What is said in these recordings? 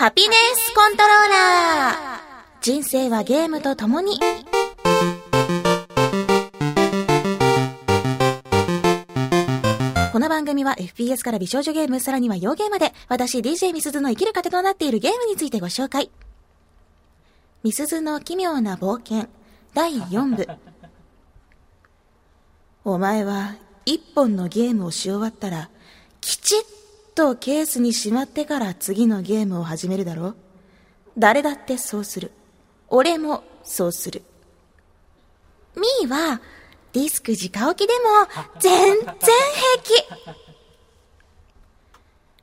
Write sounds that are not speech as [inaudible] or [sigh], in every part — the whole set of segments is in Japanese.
ハピネスコントローラー人生はゲームと共に。この番組は FPS から美少女ゲーム、さらには洋ゲーまで、私 DJ ミスズの生きる糧となっているゲームについてご紹介。ミスズの奇妙な冒険、第4部。お前は一本のゲームをし終わったら、きちっとケースにしまってから次のゲームを始めるだろう誰だってそうする。俺もそうする。ミーは、ディスク直置きでも、全然平気。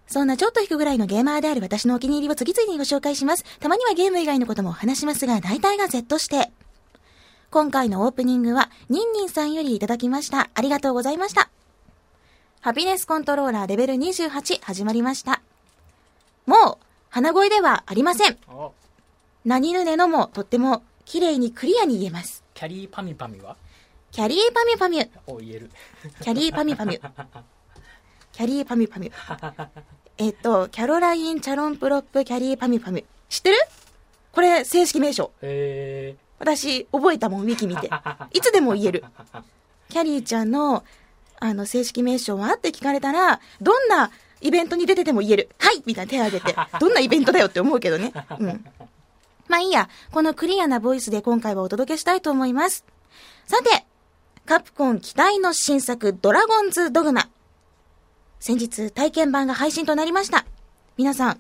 そんなちょっと引くぐらいのゲーマーである私のお気に入りを次々にご紹介します。たまにはゲーム以外のことも話しますが、大体が Z して。今回のオープニングは、ニンニンさんよりいただきました。ありがとうございました。ハピネスコントローラーレベル28始まりました。もう、鼻声ではありません。何ぬねのもとっても綺麗にクリアに言えます。キャリーパミパミは？キャリーパミュパミュ。お、言える。キャリーパミュパミュ。[laughs] キャリーパミュパミュ。えっと、キャロライン・チャロンプロップ・キャリーパミュパミュ。知ってる？これ、正式名称。へ私、覚えたもん、ウィキ見て。いつでも言える。[laughs] キャリーちゃんの、あの、正式名称はって聞かれたら、どんなイベントに出てても言える。はいみたいな手を挙げて。[laughs] どんなイベントだよって思うけどね。うん。まあいいや、このクリアなボイスで今回はお届けしたいと思います。さて、カプコン期待の新作ドラゴンズドグマ。先日体験版が配信となりました。皆さん、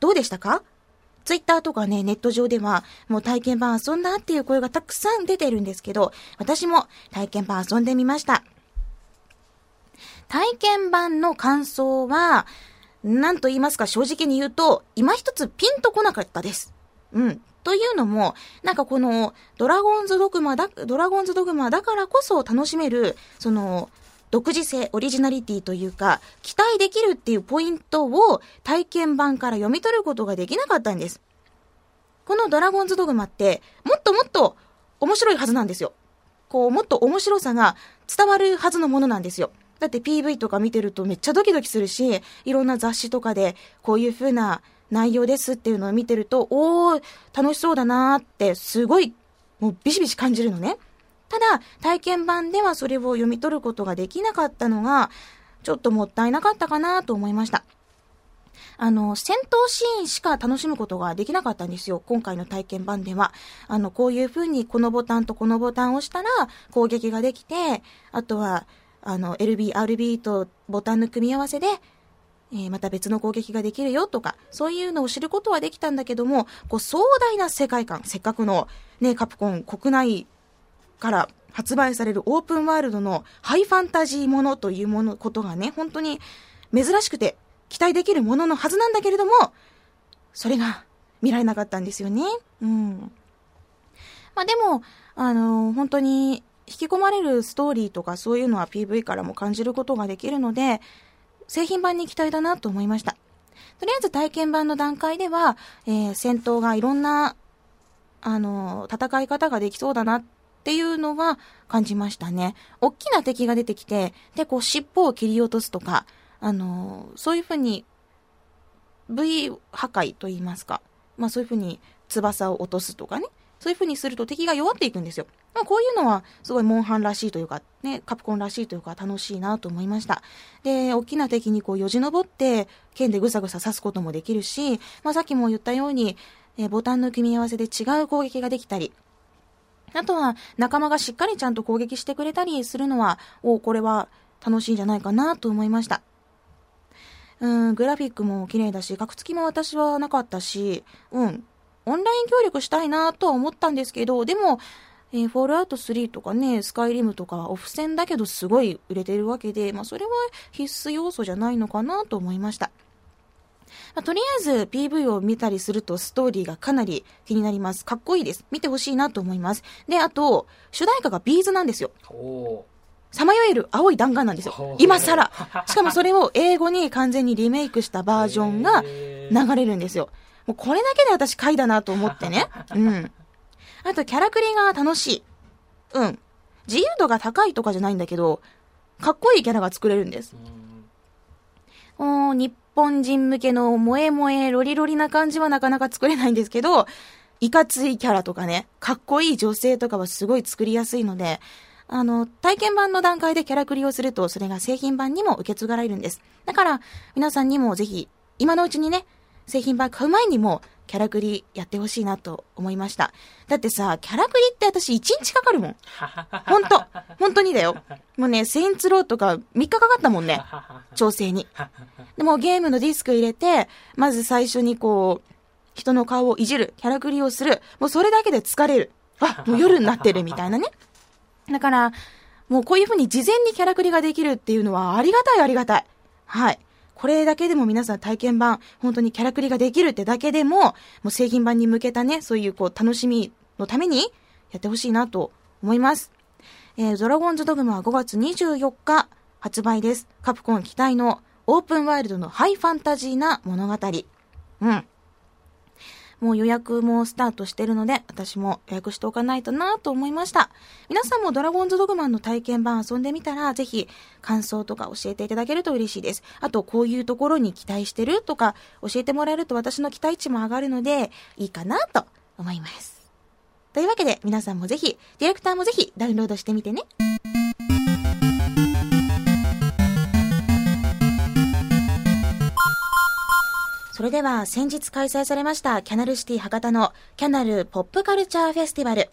どうでしたか？ツイッターとかね、ネット上では、もう体験版遊んだっていう声がたくさん出てるんですけど、私も体験版遊んでみました。体験版の感想は、何と言いますか正直に言うと、今一つピンとこなかったです。うん。というのも、なんかこの、ドラゴンズドグマだ、ドラゴンズドグマだからこそ楽しめる、その、独自性、オリジナリティというか、期待できるっていうポイントを体験版から読み取ることができなかったんです。このドラゴンズドグマって、もっともっと面白いはずなんですよ。こう、もっと面白さが伝わるはずのものなんですよ。だって PV とか見てるとめっちゃドキドキするし、いろんな雑誌とかでこういう風な内容ですっていうのを見てると、おー、楽しそうだなーって、すごい、もうビシビシ感じるのね。ただ、体験版ではそれを読み取ることができなかったのが、ちょっともったいなかったかなと思いました。あの、戦闘シーンしか楽しむことができなかったんですよ。今回の体験版では。あの、こういう風にこのボタンとこのボタンを押したら攻撃ができて、あとは、あの、LB、RB とボタンの組み合わせでえー、また別の攻撃ができるよとか、そういうのを知ることはできたんだけども、こう壮大な世界観、せっかくのね、カプコン国内から発売されるオープンワールドのハイファンタジーものというもの、ことがね、本当に珍しくて期待できるもののはずなんだけれども、それが見られなかったんですよね。うん。まあでも、あのー、本当に引き込まれるストーリーとかそういうのは PV からも感じることができるので、製品版に期待だなと思いました。とりあえず体験版の段階では、えー、戦闘がいろんな、あの、戦い方ができそうだなっていうのは感じましたね。大きな敵が出てきて、で、こう尻尾を切り落とすとか、あの、そういうふうに V 破壊と言いますか。まあそういうふうに翼を落とすとかね。そういう風にすると敵が弱っていくんですよ。まあ、こういうのはすごいモンハンらしいというか、ね、カプコンらしいというか楽しいなと思いました。で、大きな敵にこうよじ登って剣でぐさぐさ刺すこともできるし、まあ、さっきも言ったように、えボタンの組み合わせで違う攻撃ができたり、あとは仲間がしっかりちゃんと攻撃してくれたりするのは、おこれは楽しいんじゃないかなと思いました。うん、グラフィックも綺麗だし、カクつきも私はなかったし、うん、オンライン協力したいなとは思ったんですけど、でも、えー、フォールアウト3とかね、スカイリムとかはオフ戦だけどすごい売れてるわけで、まあそれは必須要素じゃないのかなと思いました。まあ、とりあえず PV を見たりするとストーリーがかなり気になります。かっこいいです。見てほしいなと思います。で、あと、主題歌がビーズなんですよ。さまよえる青い弾丸なんですよ。今更。しかもそれを英語に完全にリメイクしたバージョンが流れるんですよ。もうこれだけで私買いだなと思ってね。[laughs] うん。あと、キャラクリが楽しい。うん。自由度が高いとかじゃないんだけど、かっこいいキャラが作れるんです。お日本人向けの萌え萌えロリロリな感じはなかなか作れないんですけど、いかついキャラとかね、かっこいい女性とかはすごい作りやすいので、あの、体験版の段階でキャラクリをすると、それが製品版にも受け継がれるんです。だから、皆さんにもぜひ、今のうちにね、製品版買う前にも、キャラクリやってほしいなと思いました。だってさ、キャラクリって私1日かかるもん。ほんと。本当にだよ。もうね、セインツローとか3日かかったもんね。[laughs] 調整に。でもゲームのディスク入れて、まず最初にこう、人の顔をいじる、キャラクリをする。もうそれだけで疲れる。あ、もう夜になってるみたいなね。だから、もうこういう風に事前にキャラクリができるっていうのはありがたいありがたい。はい。これだけでも皆さん体験版、本当にキャラクリができるってだけでも、もう製品版に向けたね、そういうこう楽しみのためにやってほしいなと思います。えー、ドラゴンズドグマは5月24日発売です。カプコン期待のオープンワイルドのハイファンタジーな物語。うん。もう予約もスタートしてるので、私も予約しておかないとなと思いました。皆さんもドラゴンズドグマンの体験版遊んでみたら、ぜひ感想とか教えていただけると嬉しいです。あと、こういうところに期待してるとか教えてもらえると私の期待値も上がるので、いいかなと思います。というわけで、皆さんもぜひ、ディレクターもぜひダウンロードしてみてね。それでは先日開催されましたキャナルシティ博多のキャナルポップカルチャーフェスティバル。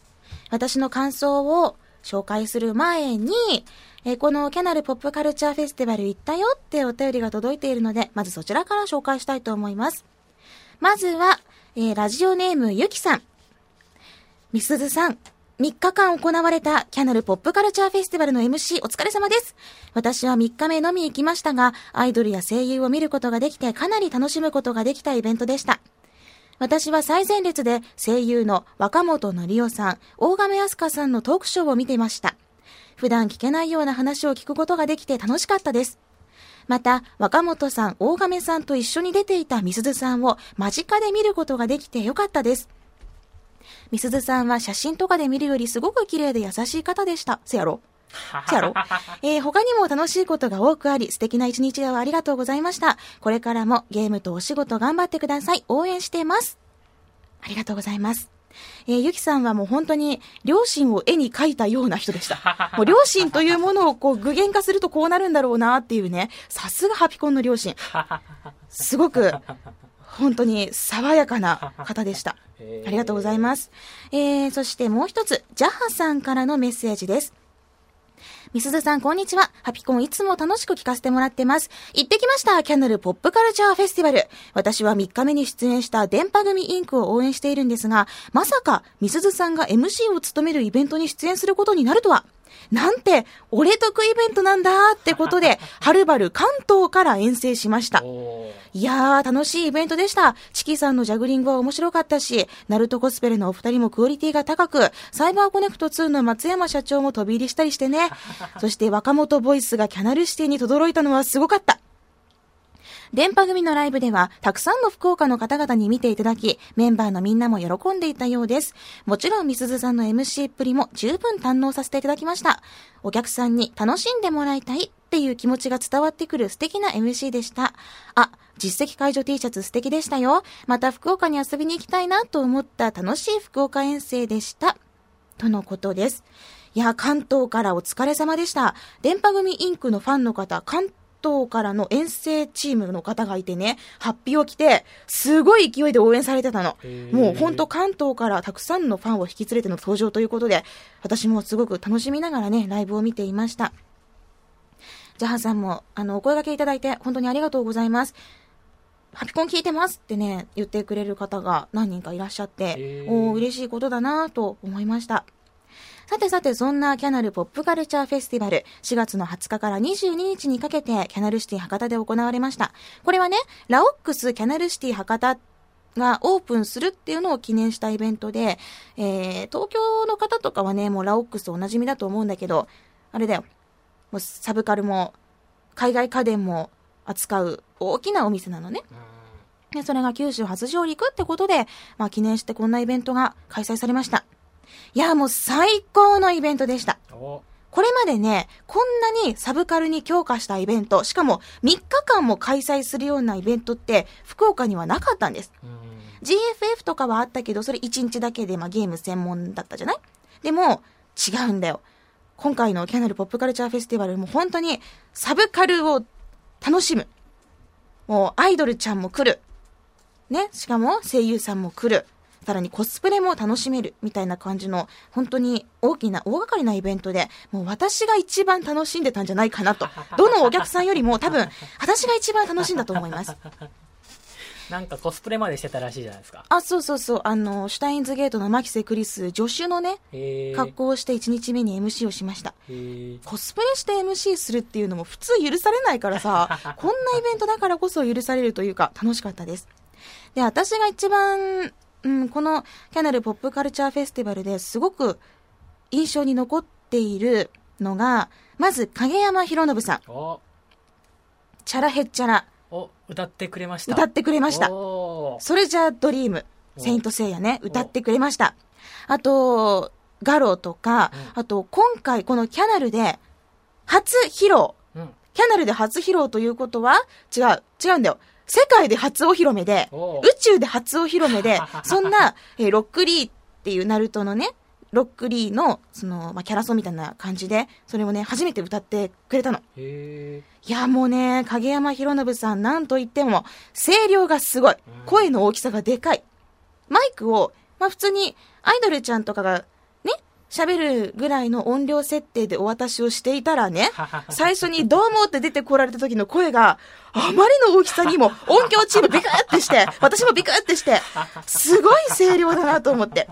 私の感想を紹介する前に、えこのキャナルポップカルチャーフェスティバル行ったよってお便りが届いているので、まずそちらから紹介したいと思います。まずは、えーラジオネームゆきさん。みすずさん、3日間行われたキャナルポップカルチャーフェスティバルの MC お疲れ様です。私は3日目のみ行きましたが、アイドルや声優を見ることができてかなり楽しむことができたイベントでした。私は最前列で声優の若本のりおさん、大亀飛鳥さんのトークショーを見ていました。普段聞けないような話を聞くことができて楽しかったです。また、若本さん、大亀さんと一緒に出ていたみすずさんを間近で見ることができてよかったです。みすずさんは写真とかで見るよりすごく綺麗で優しい方でした。せやろ？[laughs] せやろ？えー他にも楽しいことが多くあり、素敵な一日をありがとうございました。これからもゲームとお仕事頑張ってください。応援しています。ありがとうございます。えーゆきさんはもう本当に両親を絵に描いたような人でした。[laughs] もう両親というものをこう具現化するとこうなるんだろうなっていうね、さすがハピコンの両親。[laughs] すごく、本当に爽やかな方でした。ありがとうございます。えー、そしてもう一つ、ジャハさんからのメッセージです。みすずさん、こんにちは。ハピコンいつも楽しく聞かせてもらってます。行ってきました。キャナルポップカルチャーフェスティバル。私は3日目に出演した電波組インクを応援しているんですが、まさか、みすずさんが MC を務めるイベントに出演することになるとは。なんて、俺得イベントなんだってことで、はるばる関東から遠征しました。いやー、楽しいイベントでした。チキさんのジャグリングは面白かったし、ナルトコスペルのお二人もクオリティが高く、サイバーコネクト2の松山社長も飛び入りしたりしてね。そして若元ボイスがキャナルシティに轟いたのはすごかった。電波組のライブでは、たくさんの福岡の方々に見ていただき、メンバーのみんなも喜んでいたようです。もちろん、みすずさんの MC っぷりも十分堪能させていただきました。お客さんに楽しんでもらいたいっていう気持ちが伝わってくる素敵な MC でした。あ、実績解除 T シャツ素敵でしたよ。また福岡に遊びに行きたいなと思った楽しい福岡遠征でした。とのことです。いや、関東からお疲れ様でした。電波組インクのファンの方、関東からの遠征チームの方がいてね、ハッピーを着て、すごい勢いで応援されてたのもう本当関東からたくさんのファンを引き連れての登場ということで、私もすごく楽しみながらね、ライブを見ていました。ジャハさんも、あの、お声掛けいただいて、本当にありがとうございます。ハピコン聞いてますってね、言ってくれる方が何人かいらっしゃっておー嬉しいことだなと思いました。さてさて、そんなキャナルポップカルチャーフェスティバル、4月の20日から22日にかけて、キャナルシティ博多で行われました。これはね、ラオックスキャナルシティ博多がオープンするっていうのを記念したイベントで、えー、東京の方とかはね、もうラオックスおなじみだと思うんだけど、あれだよ、もうサブカルも、海外家電も扱う大きなお店なのね。で、それが九州初上陸ってことで、まあ記念してこんなイベントが開催されました。いや、もう最高のイベントでした。おこれまでね、こんなにサブカルに強化したイベント、しかも3日間も開催するようなイベントって福岡にはなかったんです。うん。GFF とかはあったけど、それ1日だけで、まあ、ゲーム専門だったじゃない？でも、違うんだよ。今回のキャナルポップカルチャーフェスティバルも本当にサブカルを楽しむ。もうアイドルちゃんも来る。ね？しかも声優さんも来る。さらにコスプレも楽しめる。みたいな感じの、本当に大きな、大掛かりなイベントで、もう私が一番楽しんでたんじゃないかなと。[laughs] どのお客さんよりも多分、[laughs] 私が一番楽しんだと思います。なんかコスプレまでしてたらしいじゃないですか。あ、そうそうそう。あの、シュタインズゲートの牧瀬クリス、助手のね、格好をして1日目に MC をしました。コスプレして MC するっていうのも普通許されないからさ、[laughs] こんなイベントだからこそ許されるというか、楽しかったです。で、私が一番、うん、このキャナルポップカルチャーフェスティバルですごく印象に残っているのが、まず影山博信さん、お、チャラヘッチャラ、お、歌ってくれました。歌ってくれました。それじゃあドリーム、おセイントセイヤね、お歌ってくれました。あと、ガロとか、うあと今回このキャナルで初披露、うん。キャナルで初披露ということは違う、違うんだよ。世界で初お披露目で、お宇宙で初お披露目で、[laughs] そんな、えーロックリーっていうナルトのね、ロックリーの、その、まあ、キャラソンみたいな感じで、それをね、初めて歌ってくれたの。へいや、もうね、影山博信さん、なんといっても、声量がすごい。声の大きさがでかい。マイクを、まあ、普通に、アイドルちゃんとかが、ね、喋るぐらいの音量設定でお渡しをしていたらね、[laughs] 最初にどうもって出てこられた時の声が、あまりの大きさにも音響チームビクってして、[laughs] 私もビクってして、すごい声量だなと思って。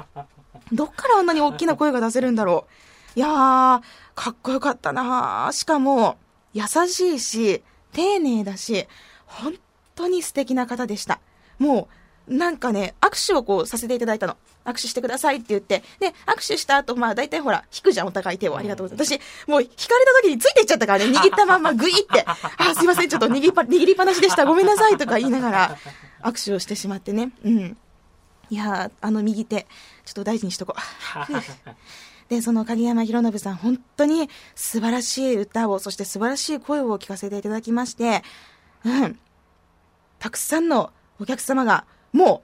どっからあんなに大きな声が出せるんだろう。いやー、かっこよかったなしかも、優しいし、丁寧だし、本当に素敵な方でした。もう、なんかね、握手をこうさせていただいたの。握手してくださいって言って。で、握手した後、まあ大体ほら、引くじゃん、お互い手を。ありがとうございます。私、もう引かれた時についていっちゃったからね、握ったまんまグイって。あ、すいません、ちょっと握りっぱ握りっぱなしでした。ごめんなさいとか言いながら、握手をしてしまってね。うん。いやー、あの右手、ちょっと大事にしとこう。[laughs] で、その影山博信さん、本当に素晴らしい歌を、そして素晴らしい声を聞かせていただきまして、うん。たくさんのお客様が、も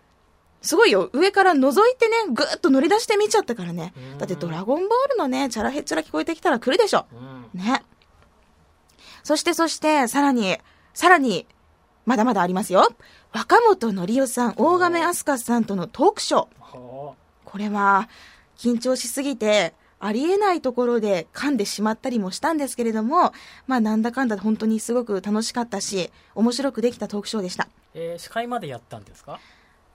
う、すごいよ、上から覗いてね、ぐーっと乗り出して見ちゃったからねうん。だってドラゴンボールのね、チャラヘッチャラ聞こえてきたら来るでしょ。うん。ね。そしてそして、さらに、さらに、まだまだありますよ。若本のりおさん、大亀飛鳥さんとのトークショー。ほこれは、緊張しすぎて、ありえないところで噛んでしまったりもしたんですけれども、まあなんだかんだ本当にすごく楽しかったし、面白くできたトークショーでした。えー司会までやったんですか？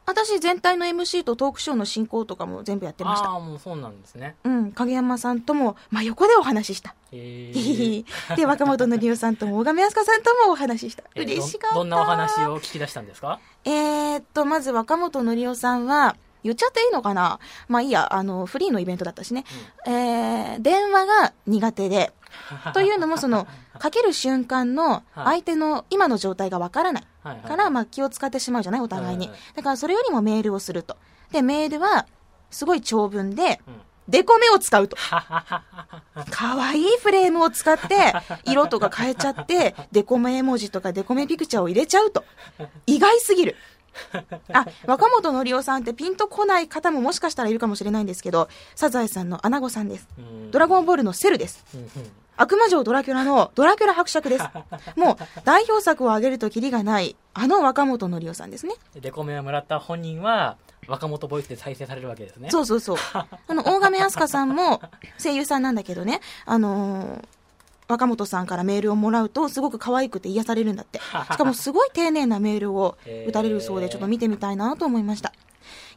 私全体の MC とトークショーの進行とかも全部やってました。ああー、もうそうなんですね。うん、影山さんとも、まあ横でお話しした。えひひーひで、若本のりおさんとも、大亀飛鳥さんともお話しした。えー嬉しかった。どどんなお話を聞き出したんですか？えー、っと、まず若本のりおさんは、言っちゃっていいのかな？まあいいや、あの、フリーのイベントだったしね。えー、電話が苦手で、[laughs] というのもその、かける瞬間の相手の今の状態がわからない。から、まあ気を使ってしまうじゃないお互いに。だからそれよりもメールをすると。で、メールは、すごい長文で、うんデコメを使うと。[laughs] 可愛いフレームを使って、色とか変えちゃって、デコメ絵文字とかデコメピクチャーを入れちゃうと。意外すぎる。あ、若本のりおさんってピンとこない方ももしかしたらいるかもしれないんですけど、サザエさんのアナゴさんです。うんドラゴンボールのセルです。悪魔城ドラキュラのドラキュラ伯爵です。[laughs] もう代表作を挙げるとキリがない、あの若本のりおさんですね。デコメをもらった本人は、若元ボイスで再生されるわけですね。そうそうそう。あの、大亀飛鳥さんも声優さんなんだけどね、あのー若本さんからメールをもらうとすごく可愛くて癒されるんだって。しかもすごい丁寧なメールを打たれるそうで、ちょっと見てみたいなと思いました。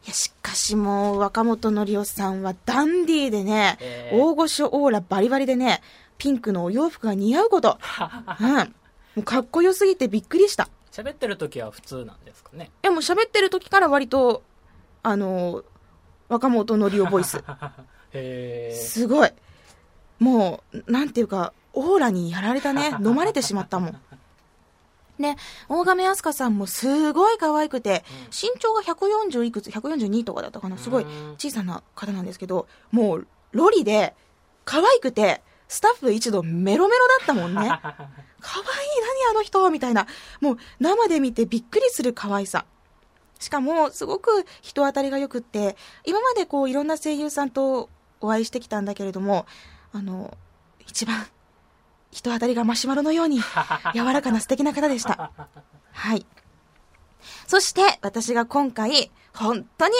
いや、しかしもう、若本のりおさんはダンディーでね、大御所オーラバリバリでね、ピンクのお洋服が似合うこと。うん。もうかっこよすぎてびっくりした。喋ってる時は普通なんですかね。でも喋ってる時から割と、あのー若本のりおボイス。すごい。もう、なんていうか、オーラにやられたね。[laughs] 飲まれてしまったもん。で、大亀飛鳥さんもすごい可愛くて、身長が140いくつ、142とかだったかな。すごいうん小さな方なんですけど、もう、ロリで、可愛くて、スタッフ一同メロメロだったもんね。かわいい、何あの人みたいな。もう生で見てびっくりする可愛さ。しかも、すごく人当たりが良くって、今までこういろんな声優さんとお会いしてきたんだけれども、あの、一番人当たりがマシュマロのように [laughs] 柔らかな素敵な方でした。はい。そして私が今回本当に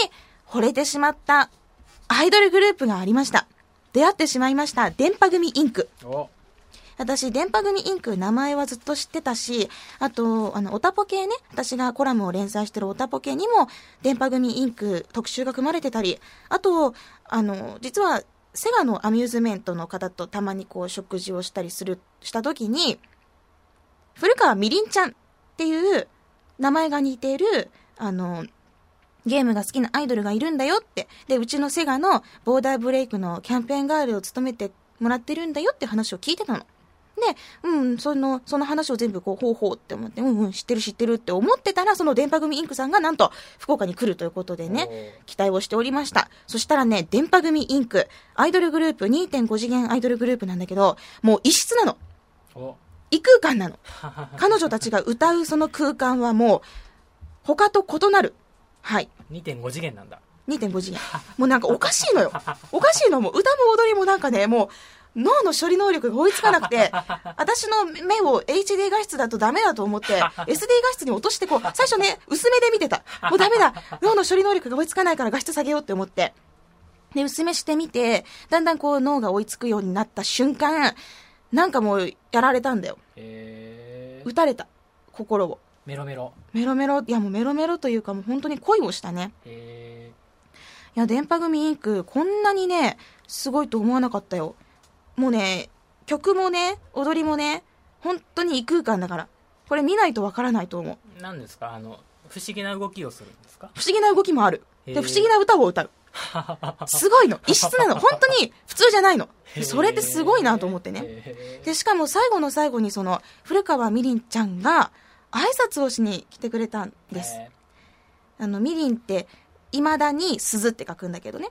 惚れてしまったアイドルグループがありました。出会ってしまいました。電波組インク。私、電波組インク、名前はずっと知ってたし、あと、あの、オタポ系ね、私がコラムを連載してるオタポ系にも、電波組インク特集が組まれてたり、あと、あの、実は、セガのアミューズメントの方とたまにこう食事をしたりする、した時に、古川みりんちゃんっていう名前が似ている、あの、ゲームが好きなアイドルがいるんだよって。で、うちのセガのボーダーブレイクのキャンペーンガールを務めてもらってるんだよって話を聞いてたの。で、うん、その、その話を全部こう、ほうほうって思って、うんうん、知ってる知ってるって思ってたら、その電波組インクさんがなんと、福岡に来るということでね、期待をしておりました。そしたらね、電波組インク、アイドルグループ、2.5次元アイドルグループなんだけど、もう異質なの。異空間なの。[laughs] 彼女たちが歌うその空間はもう、他と異なる。はい。2.5次元なんだ。2.5次元。もうなんかおかしいのよ。おかしいのも、歌も踊りもなんかね、もう、脳の処理能力が追いつかなくて、[laughs] 私の目を HD 画質だとダメだと思って、[laughs] SD 画質に落としてこう、最初ね、薄めで見てた。もうダメだ。脳の処理能力が追いつかないから画質下げようって思って。で、薄めしてみて、だんだんこう脳が追いつくようになった瞬間、なんかもうやられたんだよ。へ打たれた。心を。メロメロ。メロメロ、いやもうメロメロというかもう本当に恋をしたね。へいや、電波組インク、こんなにね、すごいと思わなかったよ。もうね、曲もね、踊りもね、本当に異空間だから。これ見ないとわからないと思う。何ですか？あの、不思議な動きをするんですか？不思議な動きもある。で、不思議な歌を歌う。[laughs] すごいの。異質なの。本当に普通じゃないの。それってすごいなと思ってね。で、しかも最後の最後にその、古川みりんちゃんが挨拶をしに来てくれたんです。あの、みりんって、未だに鈴って書くんだけどね。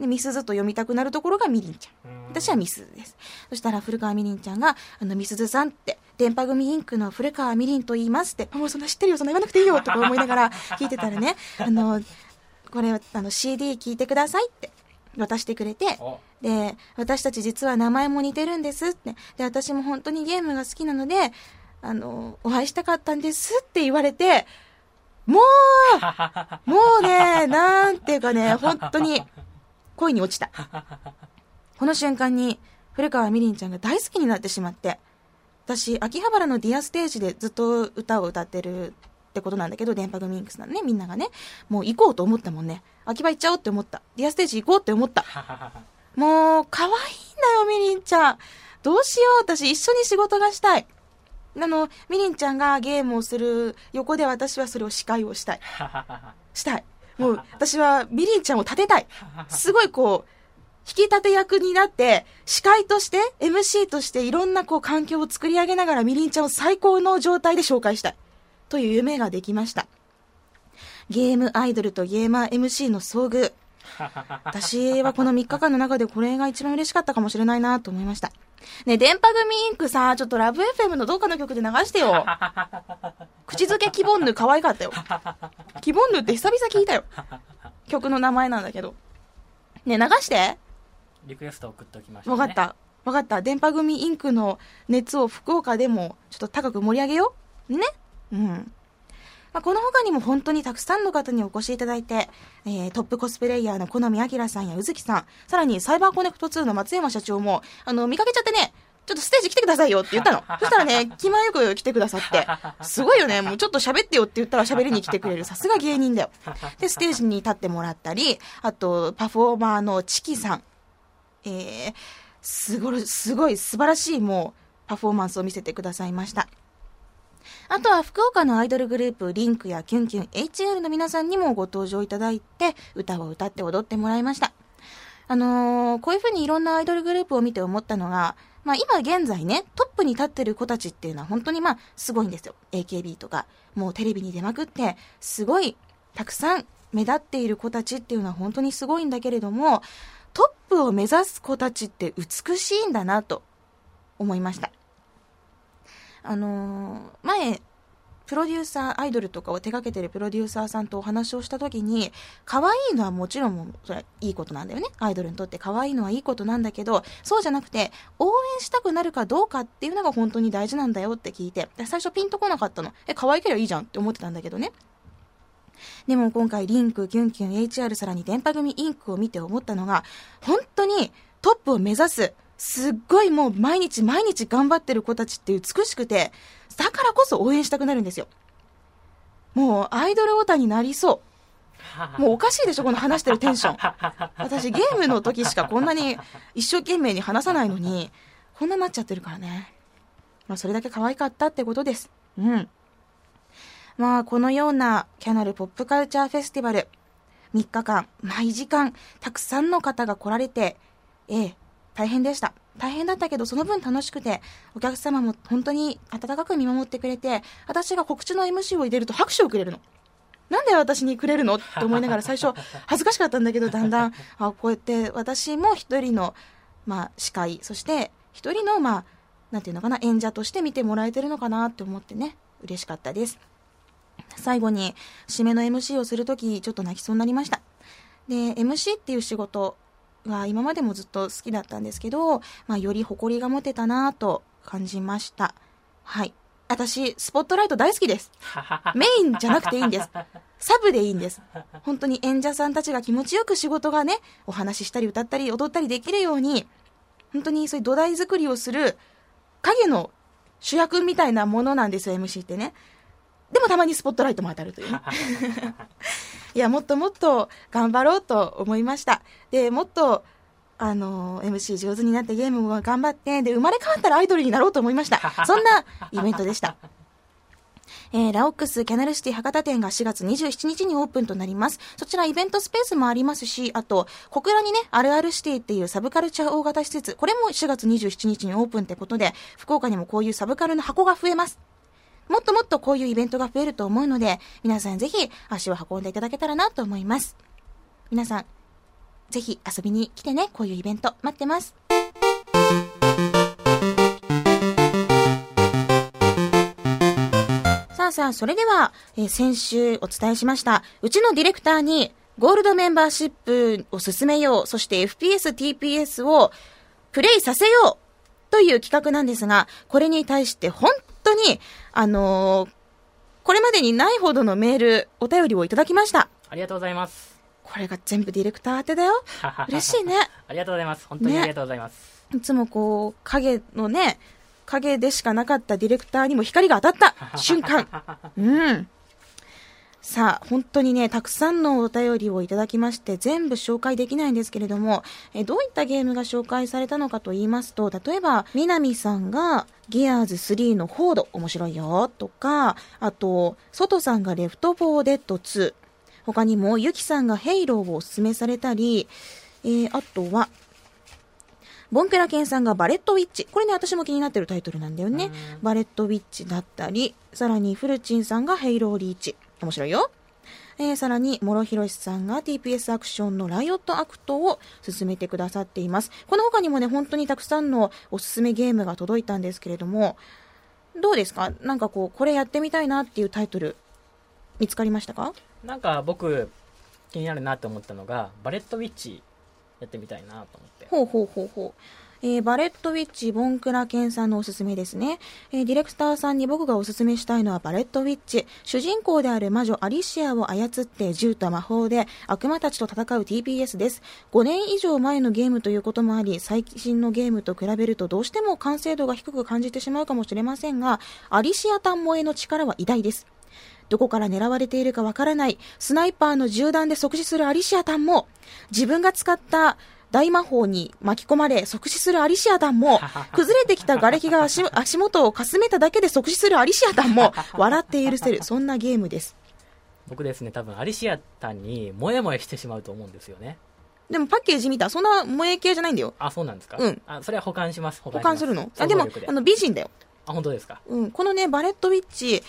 で、みすずと読みたくなるところがみりんちゃん。私はみすずです。そしたら古川みりんちゃんが、あの、みすずさんって、電波組インクの古川みりんと言いますって、もうそんな知ってるよ、そんな言わなくていいよ、とか思いながら聞いてたらね、[laughs] あの、これ、あの、CD 聞いてくださいって渡してくれて、で、私たち実は名前も似てるんですって、で、私も本当にゲームが好きなので、あの、お会いしたかったんですって言われて、もう、[laughs] もうね、なんていうかね、本当に、恋に落ちた。この瞬間に、古川みりんちゃんが大好きになってしまって、私、秋葉原のディアステージでずっと歌を歌ってるってことなんだけど、電波組ミンクスなんね、みんながね。もう行こうと思ったもんね。秋葉行っちゃおうって思った。ディアステージ行こうって思った。もう、可愛いんだよ、みりんちゃん。どうしよう、私一緒に仕事がしたい。あの、みりんちゃんがゲームをする横で私はそれを司会をしたい。したい。もう、私はみりんちゃんを立てたい。[laughs] すごいこう、引き立て役になって、司会として、MC としていろんなこう環境を作り上げながらみりんちゃんを最高の状態で紹介したい。という夢ができました。ゲームアイドルとゲーマー MC の遭遇。[laughs] 私はこの3日間の中でこれが一番嬉しかったかもしれないなと思いました。ね電波組インクさ、ちょっとラブ FM のどっかの曲で流してよ。[laughs] 口づけキボンヌ可愛かったよ。キボンヌって久々聞いたよ。曲の名前なんだけど。ね流してリクエスト送っておきましょう、ね。わかった。わかった。電波組インクの熱を福岡でもちょっと高く盛り上げよう。ねうん。まあ、この他にも本当にたくさんの方にお越しいただいて、えー、トップコスプレイヤーの好見明さんや宇月さん、さらにサイバーコネクト2の松山社長も、あの、見かけちゃってね、ちょっとステージ来てくださいよって言ったの。[laughs] そしたらね、気前よく来てくださって、すごいよね、もうちょっと喋ってよって言ったら喋りに来てくれる。さすが芸人だよ。で、ステージに立ってもらったり、あと、パフォーマーのチキさん。えー、すごい、すごい素晴らしいもう、パフォーマンスを見せてくださいました。あとは福岡のアイドルグループ、リンクやキュンキュン HL の皆さんにもご登場いただいて、歌を歌って踊ってもらいました。あのー、こういう風にいろんなアイドルグループを見て思ったのが、まあ今現在ね、トップに立ってる子たちっていうのは本当にまあすごいんですよ。AKB とか、もうテレビに出まくって、すごいたくさん目立っている子たちっていうのは本当にすごいんだけれども、トップを目指す子たちって美しいんだなと思いました。あのー前、プロデューサー、アイドルとかを手掛けてるプロデューサーさんとお話をしたときに、可愛いのはもちろんそれはいいことなんだよね。アイドルにとって可愛いのはいいことなんだけど、そうじゃなくて、応援したくなるかどうかっていうのが本当に大事なんだよって聞いて、最初ピンとこなかったの。え、可愛ければいいじゃんって思ってたんだけどね。でも今回リンク、キュンキュン、HR さらに電波組インクを見て思ったのが、本当にトップを目指す、すっごいもう毎日毎日頑張ってる子たちって美しくて、だからこそ応援したくなるんですよ。もうアイドルオタになりそう。[laughs] もうおかしいでしょ、この話してるテンション。私ゲームの時しかこんなに一生懸命に話さないのに、こんなになっちゃってるからね。まあそれだけ可愛かったってことです。うん。まあこのようなキャナルポップカルチャーフェスティバル、3日間、毎時間、たくさんの方が来られて、ええ、大変でした。大変だったけど、その分楽しくて、お客様も本当に温かく見守ってくれて、私が告知の MC を入れると拍手をくれるの。なんで私にくれるの？って思いながら最初恥ずかしかったんだけど、だんだん、[laughs] あ、こうやって私も一人の、まあ、司会、そして一人の、まあ、なんていうのかな、演者として見てもらえてるのかなって思ってね、嬉しかったです。最後に、締めの MC をするとき、ちょっと泣きそうになりました。で、MC っていう仕事が今までもずっと好きだったんですけど、まあ、より誇りが持てたなと感じました。はい。私、スポットライト大好きです。[laughs] メインじゃなくていいんです。サブでいいんです。本当に演者さんたちが気持ちよく仕事がね、お話ししたり歌ったり踊ったりできるように、本当にそういう土台作りをする影の主役みたいなものなんですよ、MC ってね。でもたまにスポットライトも当たるというね。[laughs] いや、もっともっと頑張ろうと思いました。で、もっと、あの、MC 上手になってゲームも頑張って、で、生まれ変わったらアイドルになろうと思いました。[laughs] そんなイベントでした。えー、ラオックスキャナルシティ博多店が4月27日にオープンとなります。そちらイベントスペースもありますし、あと、小倉にね、あるあるシティっていうサブカルチャー大型施設、これも4月27日にオープンってことで、福岡にもこういうサブカルの箱が増えます。もっともっとこういうイベントが増えると思うので、皆さんぜひ足を運んでいただけたらなと思います。皆さん、ぜひ遊びに来てね、こういうイベント待ってます。さあさあ、それでは、えー先週お伝えしました、うちのディレクターにゴールドメンバーシップを進めよう、そして FPS、TPS をプレイさせようという企画なんですが、これに対して本当に、あのーこれまでにないほどのメール、お便りをいただきました。ありがとうございます。これが全部ディレクター宛てだよ。[laughs] 嬉しいね。ありがとうございます。本当にねありがとうございます。いつもこう、影のね、影でしかなかったディレクターにも光が当たった瞬間。[laughs] うん。さあ、本当にね、たくさんのお便りをいただきまして、全部紹介できないんですけれども、えどういったゲームが紹介されたのかと言いますと、例えば、南さんが、ギアーズ3のフォード、面白いよ、とか、あと、ソトさんがレフト4デッド2、他にも、ユキさんが Halo をおすすめされたり、えー、あとは、ボンペラケンさんが Bullet Witch。これね、私も気になってるタイトルなんだよね。 Bullet Witch だったり、さらにフルチンさんが Halo Reach。面白いよ。えー、さらに、諸広さんが TPS アクションの Riot Act を勧めてくださっています。この他にもね、本当にたくさんのおすすめゲームが届いたんですけれども、どうですか？なんかこう、これやってみたいなっていうタイトル、見つかりましたか？なんか僕、気になるなと思ったのが、バレットウィッチやってみたいなと思って。ほうほうほうほう。えーバレットウィッチ、ボンクラケンさんのおすすめですね。えーディレクターさんに僕がおすすめしたいのはバレットウィッチ。主人公である魔女アリシアを操って銃と魔法で悪魔たちと戦う TPS です。5年以上前のゲームということもあり、最新のゲームと比べるとどうしても完成度が低く感じてしまうかもしれませんが、アリシア単萌えの力は偉大です。どこから狙われているかわからない、スナイパーの銃弾で即死するアリシアタンも、自分が使った大魔法に巻き込まれ即死するアリシアタンも、[laughs] 崩れてきた瓦礫が足 [laughs] 足元をかすめただけで即死するアリシアタンも、[laughs] 笑って許せる、そんなゲームです。僕ですね、多分アリシアタンに萌え萌えしてしまうと思うんですよね。でもパッケージ見た？そんな萌え系じゃないんだよ。あ、そうなんですか？うんあ、それは保管します。保保管するの？想あ、でもあの、美人だよ。あ、本当ですか？うん、このね、バレットウィッチ、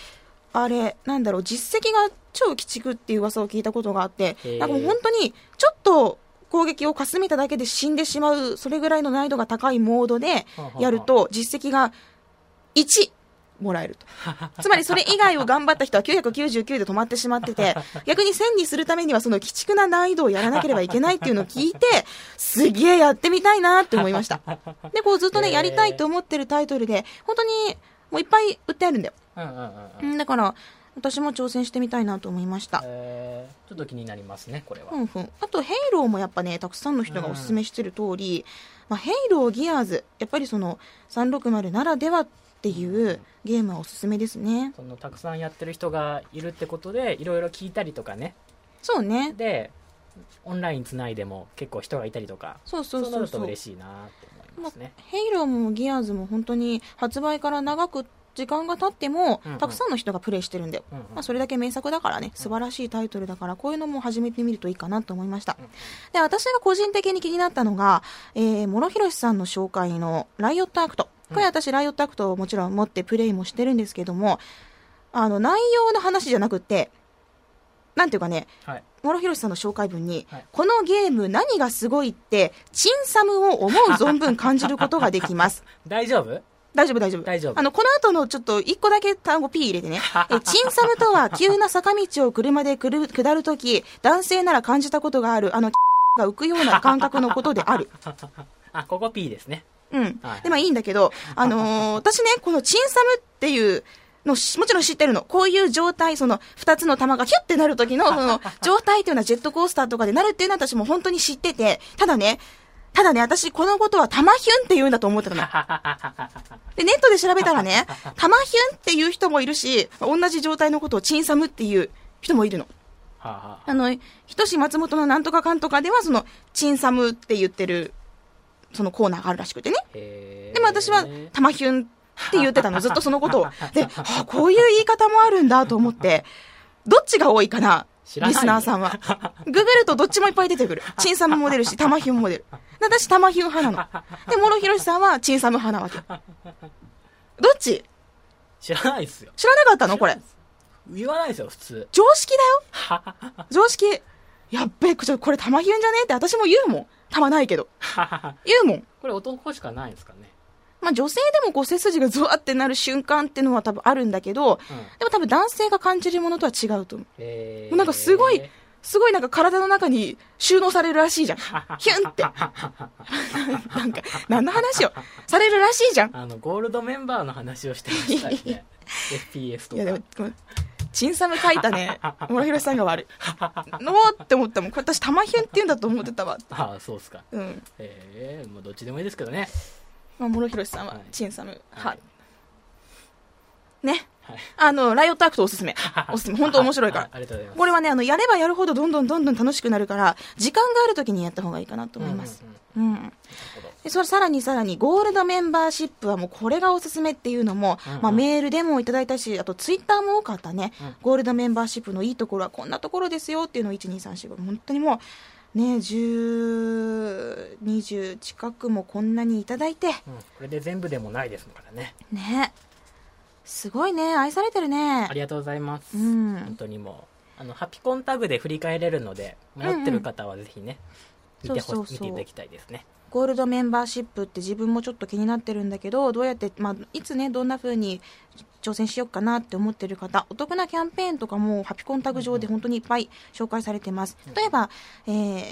あれ、なんだろう、実績が超鬼畜っていう噂を聞いたことがあってへ、ーなんかもう本当に、ちょっと、攻撃をかすめただけで死んでしまう、それぐらいの難易度が高いモードでやると、実績が1もらえると。[laughs] つまりそれ以外を頑張った人は999で止まってしまってて、[laughs] 逆に1000にするためにはその鬼畜な難易度をやらなければいけないっていうのを聞いて、すげえやってみたいなって思いました。[laughs] で、こうずっとね、やりたいと思ってるタイトルで、本当にもういっぱい売ってあるんだよ。だから、私も挑戦してみたいなと思いました。えーちょっと気になりますねこれは、うんうん、あと、ヘイローもやっぱね、たくさんの人がおすすめしてる通り、まあ、ヘイロー、ギアーズ、やっぱりその360ならではっていうゲームはおすすめですね。そのたくさんやってる人がいるってことでいろいろ聞いたりとかねそうね。でオンラインつないでも結構人がいたりとかそうそうなそうそう。ると嬉しいなって思いますね Halo も Gears も本当に発売から長く時間が経っても、たくさんの人がプレイしてるんだよ。うんうん。まあ、それだけ名作だからね、素晴らしいタイトルだから、こういうのも始めてみるといいかなと思いました。うん。で、私が個人的に気になったのが、えー、諸広さんの紹介の Riot Act。これ私、 Riot Act をもちろん持ってプレイもしてるんですけども、あの、内容の話じゃなくって、なんていうかね、はい。諸広さんの紹介文に、はい。このゲーム何がすごいって、チンサムを思う存分感じることができます。[laughs] 大丈夫？大丈夫、大丈夫。大丈夫あの、この後のちょっと一個だけ単語 P 入れてね。[laughs] え、チンサムとは急な坂道を車でくる下るとき、男性なら感じたことがある、あの、が浮くような感覚のことである。[laughs] あここ P ですねうんはい。で、まあいいんだけど、あのー私ね、このチンサムっていう、のしもちろん知ってるの。こういう状態、その、二つの玉がヒュッてなる時の、その、[laughs] 状態っていうのはジェットコースターとかでなるっていうのは私も本当に知ってて、ただね、ただね、私このことは玉ヒュンって言うんだと思ってたの。[laughs] で、ネットで調べたらね、玉ヒュンっていう人もいるし、同じ状態のことをチンサムっていう人もいるの。はあの、ひとし松本のなんとかかんとかでは、その、チンサムって言ってる、そのコーナーがあるらしくてね。でも私は、玉ヒュンって言ってたの、ずっとそのことを。で、[laughs] あ、こういう言い方もあるんだと思って、どっちが多いかな？知らないリスナーさんは。ググるとどっちもいっぱい出てくる。[laughs] チンサムも出るし、玉ヒュンも出る。で私、玉ヒュン派なの。で、諸広さんはチンサム派なわけ。どっち？知らないっすよ知らなかったの？これ。言わないですよ普通常識だよ。[laughs] 常識。やっべえ、ちょこれ玉ヒュンじゃねえって私も言うもん。玉ないけど。[laughs] 言うもん。これ男しかないんですかねまあ女性でもこう背筋がゾワってなる瞬間っていうのは多分あるんだけど、うんでも多分男性が感じるものとは違うと思う。へーもうなんかすごい、すごいなんか体の中に収納されるらしいじゃん。[laughs] ヒュンって。なんか、何の話をされるらしいじゃん。あのゴールドメンバーの話をしてましたよね FPS とかいやでも、チンサム書いたね、[laughs] 諸広さんが悪い。のーって思ったもん。これ私、玉ヒュンって言うんだと思ってたわ。[laughs] ああそうっすかうん。ええもうどっちでもいいですけどねまあ、諸広さんははい。チンサム派。はい。ね。はい。あの、ライオットアクトおすすめ。[laughs] おすすめ。本当面白いから。[laughs] これはね、あの、やればやるほどどんどんどんどん楽しくなるから、時間がある時にやった方がいいかなと思います。うんそれさらにさらに、ゴールドメンバーシップはもうこれがおすすめっていうのも、うんうん。まあメールでもいただいたし、あとツイッターも多かったね、うん。ゴールドメンバーシップのいいところはこんなところですよっていうのを1、2、3、4、5、本当にもう、ね、10、20近くもこんなにいただいて、うんこれで全部でもないですからね。ね。すごいね、愛されてるね。あ。りがとうございます、うん。本当にもうあのハピコンタグで振り返れるので持ってる方はぜひね、見てほしそうそうそう。見ていただきたいですねゴールドメンバーシップって自分もちょっと気になってるんだけど、どうやって、まあ、いつね、どんな風に挑戦しようかなって思ってる方、お得なキャンペーンとかもハピコンタグ上で本当にいっぱい紹介されてます。例えば、えー、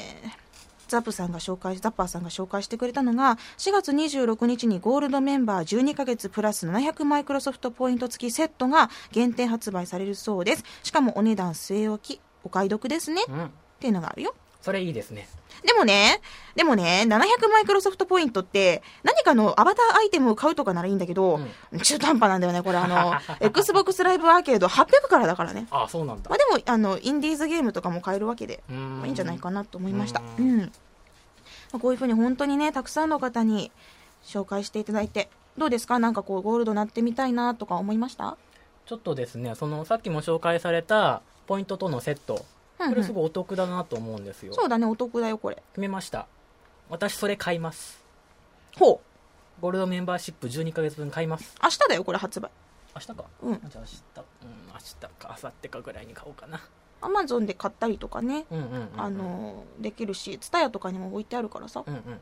ザップさんが紹介、ザッパーさんが紹介してくれたのが、4月26日にゴールドメンバー12ヶ月プラス700マイクロソフトポイント付きセットが限定発売されるそうです。しかもお値段据え置き、お買い得ですね。うんっていうのがあるよ。それいいですね。でもね、でもね、700マイクロソフトポイントって、何かのアバターアイテムを買うとかならいいんだけど、中途半端なんだよね、これ。あの、[laughs] Xbox ライブアーケード800からだからね。ああそうなんだ。まあでも、あの、インディーズゲームとかも買えるわけで、まあいいんじゃないかなと思いました。ううん。ん。まあこういうふうに本当にね、たくさんの方に紹介していただいて、どうですか？なんかこう、ゴールドなってみたいなとか思いました？ちょっとですねそのさっきも紹介されたポイントとのセット。うんうんこれすごいお得だなと思うんですよ、そうだね、お得だよ、これ。決めました。私それ買います。ほう。ゴールドメンバーシップ12ヶ月分買います。明日だよ、これ発売。明日か？うん。じゃあ明日。うん明日か。明後日かぐらいに買おうかな。アマゾンで買ったりとかね、うんうんうんうん。あのできるしツタヤとかにも置いてあるからさ。うんうんうん。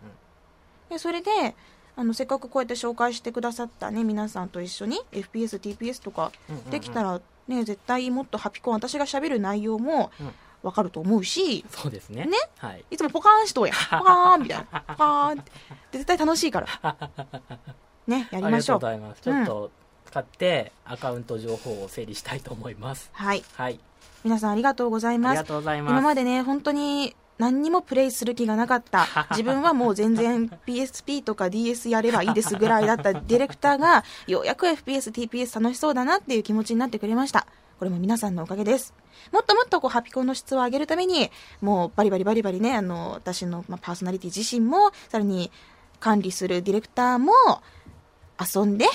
でそれであのせっかくこうやって紹介してくださったね皆さんと一緒に FPS、TPS とかうんうんうん。できたらね絶対もっとハピコン私が喋る内容もうんわかると思うしそうですね。ね？はい。いつもポカーンしとうやん。[laughs] ポカーンみたいな。ポカーンってで絶対楽しいから。[laughs] ねやりましょう。ありがとうございます。ちょっと買ってアカウント情報を整理したいと思います。はい。はい。皆さんありがとうございます。ありがとうございます。今までね本当に何にもプレイする気がなかった。[laughs] 自分はもう全然 PSP とか DS やればいいですぐらいだったディレクターがようやく FPS、TPS 楽しそうだなっていう気持ちになってくれましたこれも皆さんのおかげです。もっともっとこうハピコンの質を上げるためにもうバリバリバリバリねあの私の、ま、パーソナリティ自身もさらに管理するディレクターも遊んで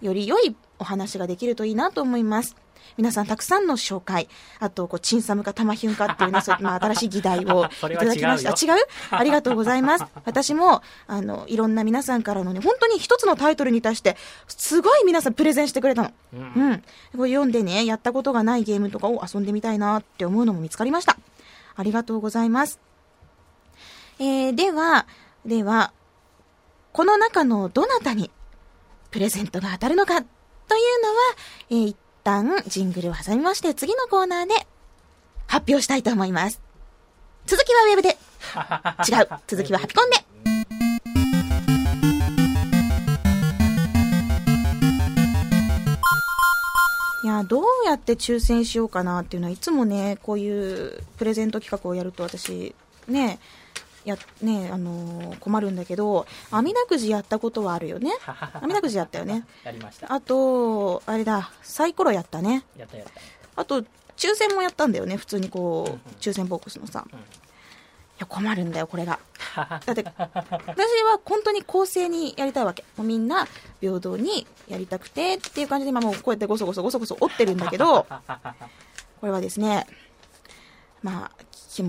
より良いお話ができるといいなと思います。皆さんたくさんの紹介。あとこうチンサムかタマヒュンかっていうねそうまあ、[laughs] 新しい議題を [laughs] いはただきました。違う？違 [laughs] うありがとうございます。私もあのいろんな皆さんからのね本当に一つのタイトルに対してすごい皆さんプレゼンしてくれたの。うん。うん、これ読んでねやったことがないゲームとかを遊んでみたいなって思うのも見つかりました。ありがとうございます。えー、ではではこの中のどなたにプレゼントが当たるのかというのは、えー一旦ジングルを挟みまして次のコーナーで発表したいと思います。続きはウェブで。[laughs] 違う。続きはハピコンで。いやどうやって抽選しようかなっていうのはいつもねこういうプレゼント企画をやると私ねやねあのー困るんだけど網だくじやったことはあるよね。[laughs] 網だくじやったよね。やりました。あとあれだサイコロやったね。やったやった。あと抽選もやったんだよね。普通にこうんうん。う抽選ボックスのさ、うん。いや困るんだよこれが。[laughs] だって私は本当に公正にやりたいわけ。もうみんな平等にやりたくてっていう感じで今もうこうやってごそごそごそごそ折ってるんだけど [laughs] これはですねまあ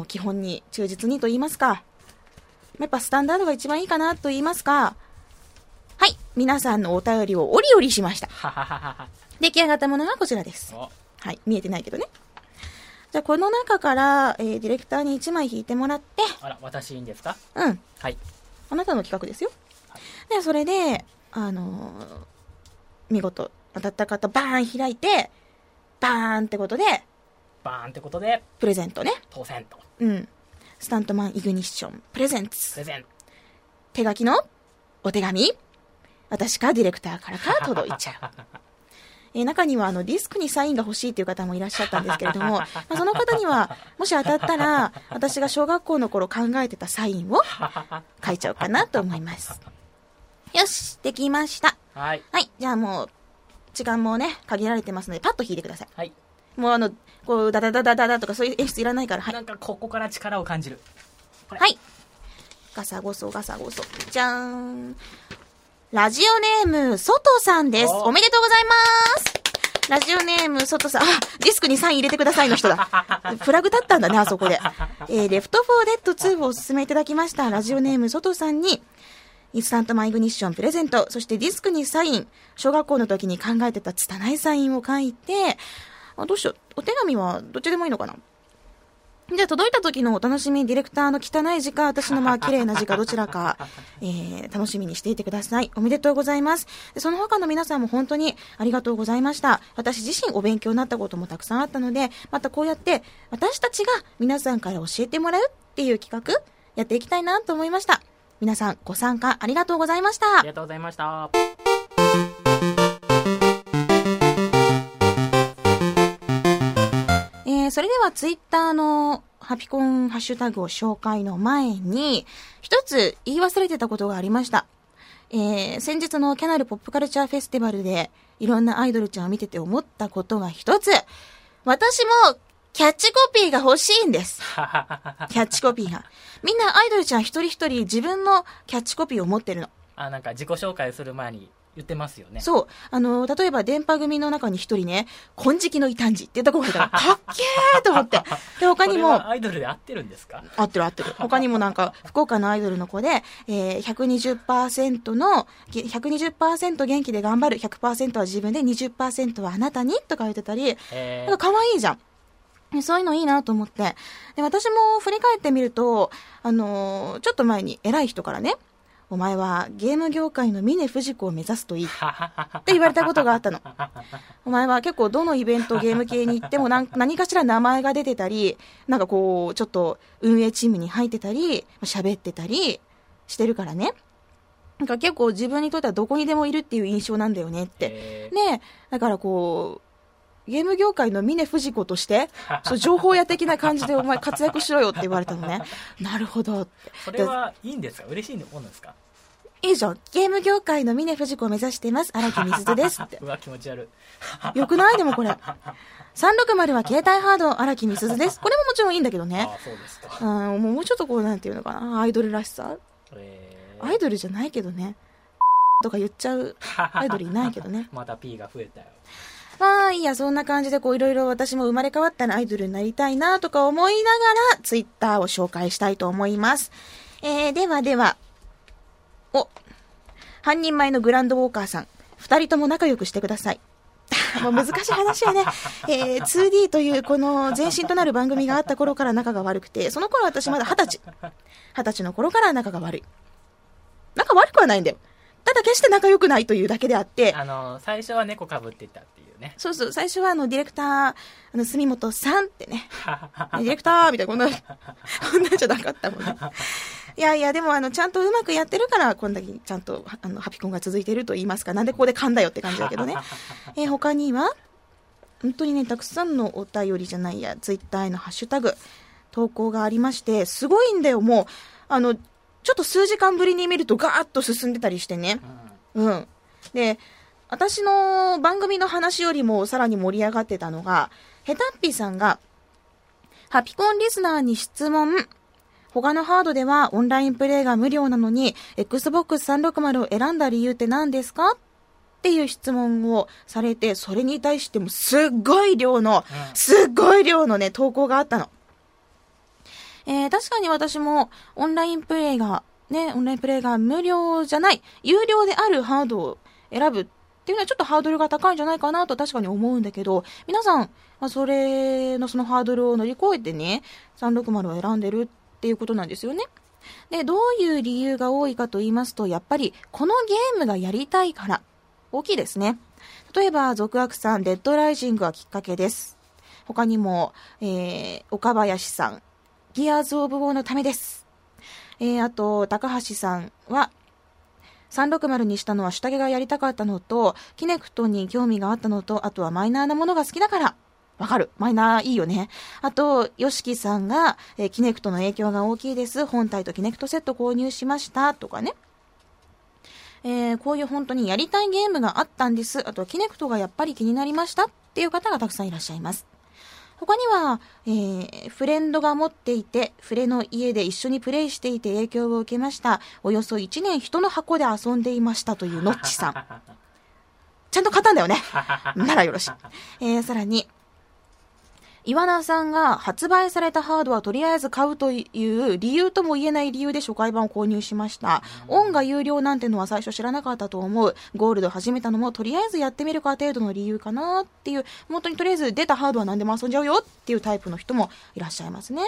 基本に忠実にと言いますかやっぱスタンダードが一番いいかなと言いますか。はい。皆さんのお便りをおりおりしました。出来上がったものがこちらです。お。はい、見えてないけどね。じゃあ、この中から、えーディレクターに1枚引いてもらって、あら私いいんですか？うん、はい。あなたの企画ですよ。はい。で、それで、あのー見事当たった方、バーン開いて、バーンってことで、バーンってことで。プレゼントね。当選と。うん。スタントマンイグニッション、プレゼンプツ。レゼン。手書きのお手紙。私かディレクターからか届いちゃう。[laughs] えー中にはあのディスクにサインが欲しいという方もいらっしゃったんですけれども、[laughs] まあ、その方にはもし当たったら私が小学校の頃考えてたサインを書いちゃおうかなと思います。よしできました。はい。はいじゃあもう時間もね限られてますのでパッと引いてください。はい。もうあのこうダダダダダダとかそういう演出いらないからはいなんかここから力を感じるはい。ガサゴソガサゴソ。じゃーん。ラジオネーム、ソトさんです。おおめでとうございます。ラジオネーム、ソトさん。あ、ディスクにサイン入れてくださいの人だ。[laughs] フラグだったんだね、あそこで。えー、 Left 4 Dead 2をお勧めいただきました。ラジオネーム、ソトさんに、インスタントマイグニッションプレゼント、そしてディスクにサイン、小学校の時に考えてた拙いサインを書いて、あ、どうしよう。お手紙はどっちでもいいのかな？じゃあ届いた時のお楽しみ、ディレクターの汚い字か、私のまあ [laughs] 綺麗な字か、どちらか、えー、楽しみにしていてください。おめでとうございます。でその他の皆さんも本当にありがとうございました。私自身お勉強になったこともたくさんあったので、またこうやって私たちが皆さんから教えてもらうっていう企画、やっていきたいなと思いました。皆さんご参加ありがとうございましたあり。がとうございましたえーそれではツイッターのハピコンハッシュタグを紹介の前に、一つ言い忘れてたことがありました。えー先日のキャナルポップカルチャーフェスティバルで、いろんなアイドルちゃんを見てて思ったことが一つ。私も、キャッチコピーが欲しいんです。[laughs] キャッチコピーが。みんなアイドルちゃん一人一人自分のキャッチコピーを持ってるの。あなんか自己紹介する前に言ってますよねそう。あの、例えば電波組の中に一人ね、金色の異端児っていうところがいたら、[laughs] かっけーと思って。[laughs] で、他にもアイドルで合ってるんですか？合ってる合ってる。他にもなんか、[laughs] 福岡のアイドルの子で、えー、120%の、げ120%元気で頑張る、100%は自分で、20%はあなたにとか言ってたり、えなんか可愛いじゃん。そういうのいいなと思って。で、私も振り返ってみると、あのーちょっと前に偉い人からね、お前はゲーム業界の峰不二子を目指すといい [laughs] って言われたことがあったの。お前は結構どのイベントゲーム系に行っても何何かしら名前が出てたり、なんかこう、ちょっと運営チームに入ってたり、喋ってたりしてるからね。なんか結構自分にとってはどこにでもいるっていう印象なんだよねって。えねだからこう、ゲーム業界の峰不二子として、[laughs] そう情報屋的な感じでお前活躍しろよって言われたのね。なるほど。それはいいんですか？嬉しいもんですか？いいじゃん。ゲーム業界の峰不二子を目指しています。荒木みすずですって [laughs] う。わ気持ち悪い [laughs] よくない？でもこれ。360は携帯ハード荒木みすずです。これももちろんいいんだけどねあ。あそうですかうん、もうちょっとこうなんていうのかな。アイドルらしさえアイドルじゃないけどね。とか言っちゃうアイドルいないけどね。また P が増えたよまあいいや、そんな感じでこういろいろ私も生まれ変わったらアイドルになりたいなとか思いながらツイッターを紹介したいと思います。えー、ではでは、お、半人前のグランドウォーカーさん、二人とも仲良くしてください。[laughs] もう難しい話やね。えー、2D というこの前身となる番組があった頃から仲が悪くて、その頃私まだ二十歳。二十歳の頃から仲が悪い。仲悪くはないんだよ。ただ決して仲良くないというだけであって、あの最初は猫かぶってたっていうねそうそう、最初はあの、ディレクター、あの、住本さんってね、[laughs] ディレクターみたいな、こんな、[laughs] こんなんじゃなかったもんね。いやいや、でもあの、ちゃんとうまくやってるから、こんだけちゃんと、あの、ハピコンが続いてると言いますか、なんでここで噛んだよって感じだけどね。[laughs] えー他には、本当にね、たくさんのお便りじゃないや、ツイッターへのハッシュタグ、投稿がありまして、すごいんだよ、もう、あの、ちょっと数時間ぶりに見るとガーッと進んでたりしてね。うんうん。で、私の番組の話よりもさらに盛り上がってたのが、ヘタッピーさんが、ハピコンリスナーに質問。他のハードではオンラインプレイが無料なのに、Xbox 360を選んだ理由って何ですか？っていう質問をされて、それに対してもすっごい量の、うんすっごい量のね、投稿があったの。えー確かに私もオンラインプレイが、ね、オンラインプレイが無料じゃない、有料であるハードを選ぶっていうのはちょっとハードルが高いんじゃないかなと確かに思うんだけど、皆さん、まあ、それのそのハードルを乗り越えてね、360を選んでるっていうことなんですよね。で、どういう理由が多いかと言いますと、やっぱりこのゲームがやりたいから、大きいですね。例えば、続悪さん、デッドライジングがきっかけです。他にも、えー、岡林さん、ギアーズ・オブ・ウォーのためです。えー、あと、高橋さんは、360にしたのは下着がやりたかったのと、キネクトに興味があったのと、あとはマイナーなものが好きだから。わかる。マイナーいいよね。あと、ヨシキさんが、えーキネクトの影響が大きいです。本体とキネクトセット購入しました。とかね。えーこういう本当にやりたいゲームがあったんです。あとは、キネクトがやっぱり気になりましたっていう方がたくさんいらっしゃいます。他には、えーフレンドが持っていて、フレの家で一緒にプレイしていて影響を受けました。およそ1年人の箱で遊んでいましたというノッチさん。[laughs] ちゃんと買ったんだよね。ならよろしい。えーさらに、岩名さんが発売されたハードはとりあえず買うという理由とも言えない理由で初回版を購入しました。オンが有料なんてのは最初知らなかったと思う。ゴールド始めたのもとりあえずやってみるか程度の理由かなっていう、本当にとりあえず出たハードは何でも遊んじゃうよっていうタイプの人もいらっしゃいますね。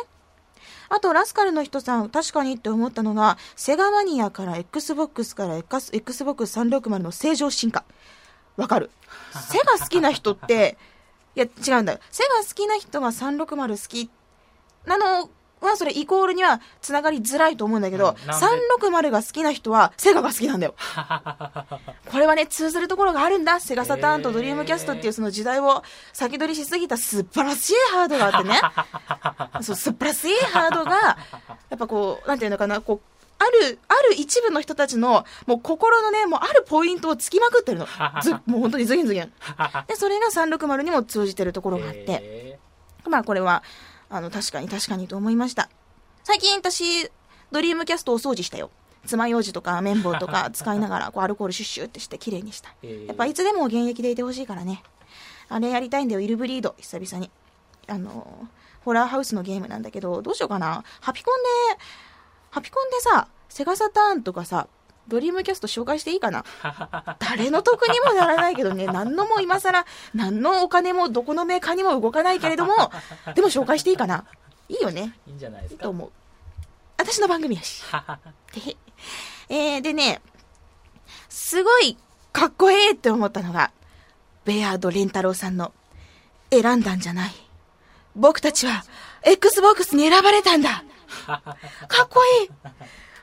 あと、ラスカルの人さん、確かにって思ったのが、セガマニアから Xbox から X- Xbox360 の正常進化。わかる。[laughs] セガ好きな人って、いや、違うんだよ。セガ好きな人が360好きなのは、それイコールには繋がりづらいと思うんだけど、うんなんで？360が好きな人はセガが好きなんだよ。[laughs] これはね、通ずるところがあるんだ。セガサターンとドリームキャストっていうその時代を先取りしすぎた素晴らしいハードがあってね。[laughs] そう、素晴らしいハードが、やっぱこう、なんていうのかな、こう、ある、ある一部の人たちの、もう心のね、もうあるポイントをつきまくってるの。[laughs] ず、もう本当にズギンズギン。[laughs] で、それが360にも通じてるところがあって、へまあこれは、あの、確かに確かにと思いました。最近私、ドリームキャストをお掃除したよ。爪楊枝とか綿棒とか [laughs] 使いながら、こうアルコールシュッシュってして綺麗にした。ーやっぱいつでも現役でいてほしいからね。あれやりたいんだよ、イルブリード、久々に。あの、ホラーハウスのゲームなんだけど、どうしようかな。ハピコンで、ハピコンでさ、セガサターンとかさ、ドリームキャスト紹介していいかな？[laughs] 誰の得にもならないけどね、何のも今更、何のお金もどこのメーカーにも動かないけれども、でも紹介していいかな？いいよね。いいんじゃないですか？いいと思う。私の番組やし。[laughs] で、えー、でね、すごいかっこいいって思ったのが、ベアード・レンタロウさんの、選んだんじゃない。僕たちは、Xbox に選ばれたんだ [laughs] かっこいい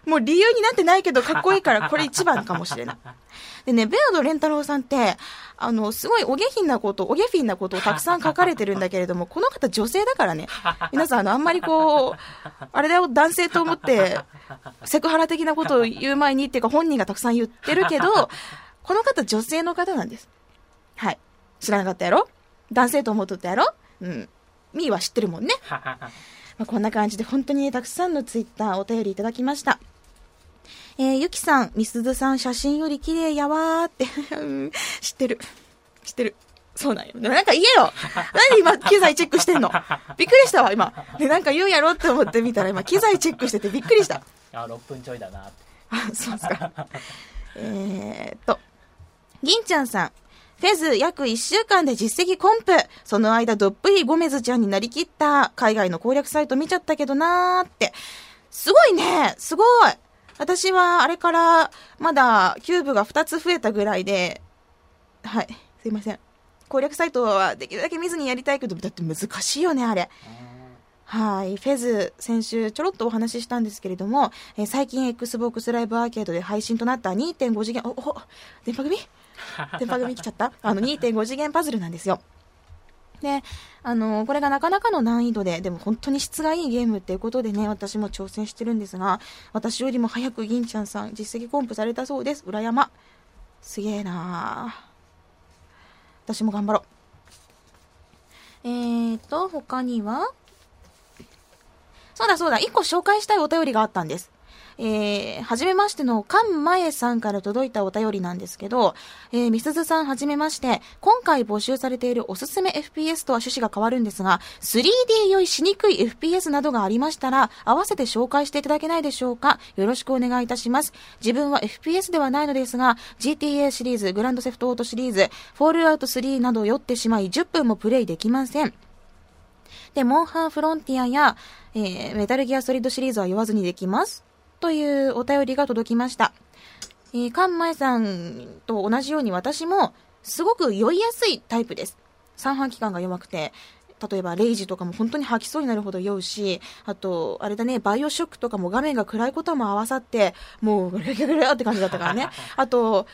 もう理由になってないけどかっこいいからこれ一番かもしれない。でね、ベアド・レンタロウさんって、あの、すごいお下品なこと、お下品なことをたくさん書かれてるんだけれども、この方女性だからね。皆さん、あの、あんまりこう、あれだよ、男性と思って、セクハラ的なことを言う前にっていうか本人がたくさん言ってるけど、この方女性の方なんです。はい。知らなかったやろ？男性と思っとったやろ？うん。ミーは知ってるもんね。まあ、こんな感じで本当に、ね、たくさんのツイッターお便りいただきました。えー、ゆきさん、みすずさん写真より綺麗やわーってうん、[laughs] 知ってる。知ってる。そうなんよ。なんか言えよ [laughs] なんで今、機材チェックしてんの？びっくりしたわ、今。で、なんか言うやろって思ってみたら、今、機材チェックしててびっくりした。あ6分ちょいだなあ、そうですか。えーっと、銀ちゃんさん。フェズ約1週間で実績コンプ。その間どっぷりゴメズちゃんになりきった。海外の攻略サイト見ちゃったけどなーって。すごいねすごい私はあれからまだキューブが2つ増えたぐらいで、はい、すいません。攻略サイトはできるだけ見ずにやりたいけど、だって難しいよね、あれ。はい。フェズ、先週ちょろっとお話ししたんですけれども、えー最近 Xbox ライブアーケードで配信となった2.5次元、お、お、電波組？[laughs] 電波組来ちゃった？あの2.5次元パズルなんですよ。で、あの、これがなかなかの難易度で、でも本当に質がいいゲームっていうことでね、私も挑戦してるんですが、私よりも早く銀ちゃんさん実績コンプされたそうです。裏山。すげえな私も頑張ろう。えーと、他には？そうだそうだ、一個紹介したいお便りがあったんです。えー、はじめましてのカンマエさんから届いたお便りなんですけど、えー、みすずさんはじめまして、今回募集されているおすすめ FPS とは趣旨が変わるんですが、3D 酔いしにくい FPS などがありましたら、合わせて紹介していただけないでしょうか？よろしくお願いいたします。自分は FPS ではないのですが、GTA シリーズ、グランドセフトオートシリーズ、フォールアウト3など酔ってしまい、10分もプレイできません。で、モンハンフロンティアや、えー、メタルギアソリッドシリーズは酔わずにできます。というお便りが届きました。えー、カンマイさんと同じように私もすごく酔いやすいタイプです。三半規管が弱くて、例えばレイジとかも本当に吐きそうになるほど酔うし、あと、あれだね、バイオショックとかも画面が暗いことも合わさって、もうグレグレグレって感じだったからね。[laughs] あと、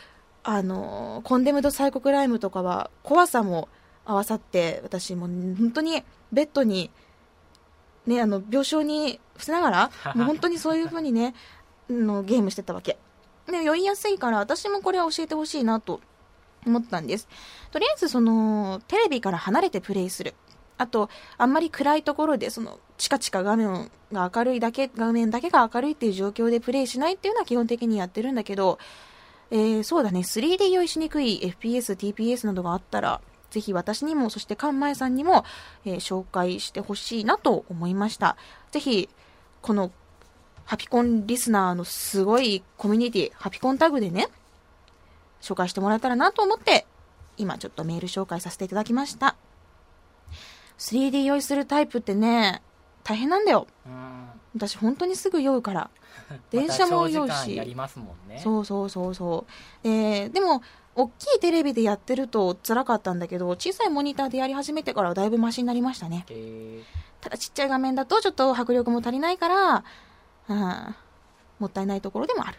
あの、コンデムドサイコクライムとかは怖さも合わさって、私もう本当にベッドに、ね、あの、病床に伏せながら、[laughs] もう本当にそういう風にね、のゲームしてたわけ。で、酔いやすいから、私もこれは教えてほしいなと思ったんです。とりあえず、その、テレビから離れてプレイする。あと、あんまり暗いところで、その、チカチカ画面が明るいだけ、画面だけが明るいっていう状況でプレイしないっていうのは基本的にやってるんだけど、えー、そうだね、3D 酔いしにくい FPS、TPS などがあったら、ぜひ私にも、そしてカンマエさんにも、えー紹介してほしいなと思いました。ぜひ、この、ハピコンリスナーのすごいコミュニティ、ハピコンタグでね、紹介してもらえたらなと思って、今ちょっとメール紹介させていただきました。3D 酔いするタイプってね、大変なんだよ。うん私本当にすぐ酔うから。[laughs] 電車も酔うしやりますもんねそうそうそうそう。えーでも、大きいテレビでやってると辛かったんだけど、小さいモニターでやり始めてからはだいぶマシになりましたね。えただちっちゃい画面だとちょっと迫力も足りないから、うん、もったいないところでもある。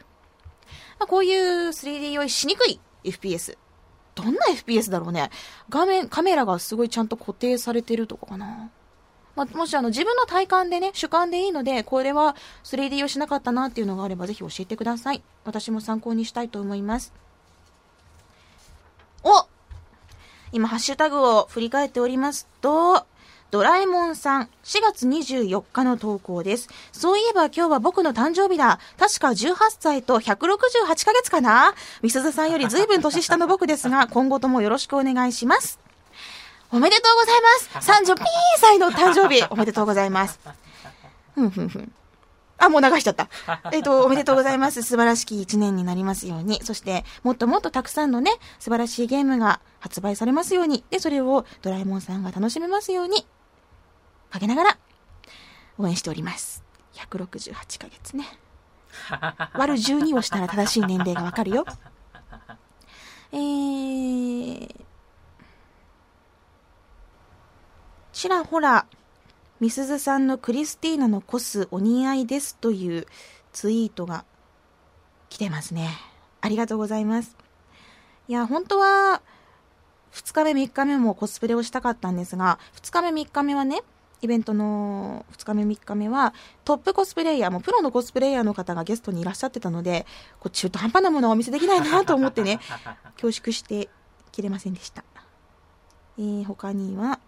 まあ、こういう 3D 酔いしにくい FPS。どんな FPS だろうね。画面、カメラがすごいちゃんと固定されてるとかかな。まあ、もしあの自分の体感でね、主観でいいので、これは 3D 酔いしなかったなっていうのがあればぜひ教えてください。私も参考にしたいと思います。お今、ハッシュタグを振り返っておりますと、ドラえもんさん、4月24日の投稿です。そういえば今日は僕の誕生日だ。確か18歳と168ヶ月かなみすずさんより随分年下の僕ですが、[laughs] 今後ともよろしくお願いします。おめでとうございます !30 ピー歳の誕生日おめでとうございます。ふんふんふん。あ、もう流しちゃった。[laughs] えっと、おめでとうございます。素晴らしき一年になりますように。そして、もっともっとたくさんのね、素晴らしいゲームが発売されますように。で、それをドラえもんさんが楽しめますように。かけながら、応援しております。168ヶ月ね。[laughs] 割る12をしたら正しい年齢がわかるよ。えー、ちらほら、みすずさんのクリスティーナのコスお似合いですというツイートが来てますね。ありがとうございます。いや、本当は、2日目3日目もコスプレをしたかったんですが、2日目3日目はね、イベントの2日目3日目はトップコスプレイヤーもプロのコスプレイヤーの方がゲストにいらっしゃってたのでこう中途半端なものはお見せできないなと思ってね [laughs] 恐縮して切れませんでした、えー、他には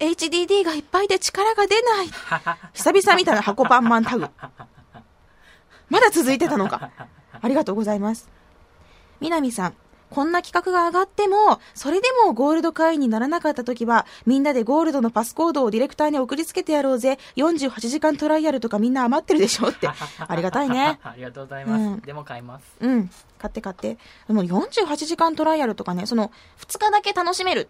HDD がいっぱいで力が出ない [laughs] 久々見たら箱パンマンタグまだ続いてたのかありがとうございます南さんこんな企画が上がっても、それでもゴールド会員にならなかった時は、みんなでゴールドのパスコードをディレクターに送りつけてやろうぜ。48時間トライアルとかみんな余ってるでしょって。[laughs] ありがたいね。ありがとうございます。うんでも買います。うん。買って買って。でも48時間トライアルとかね、その2日だけ楽しめる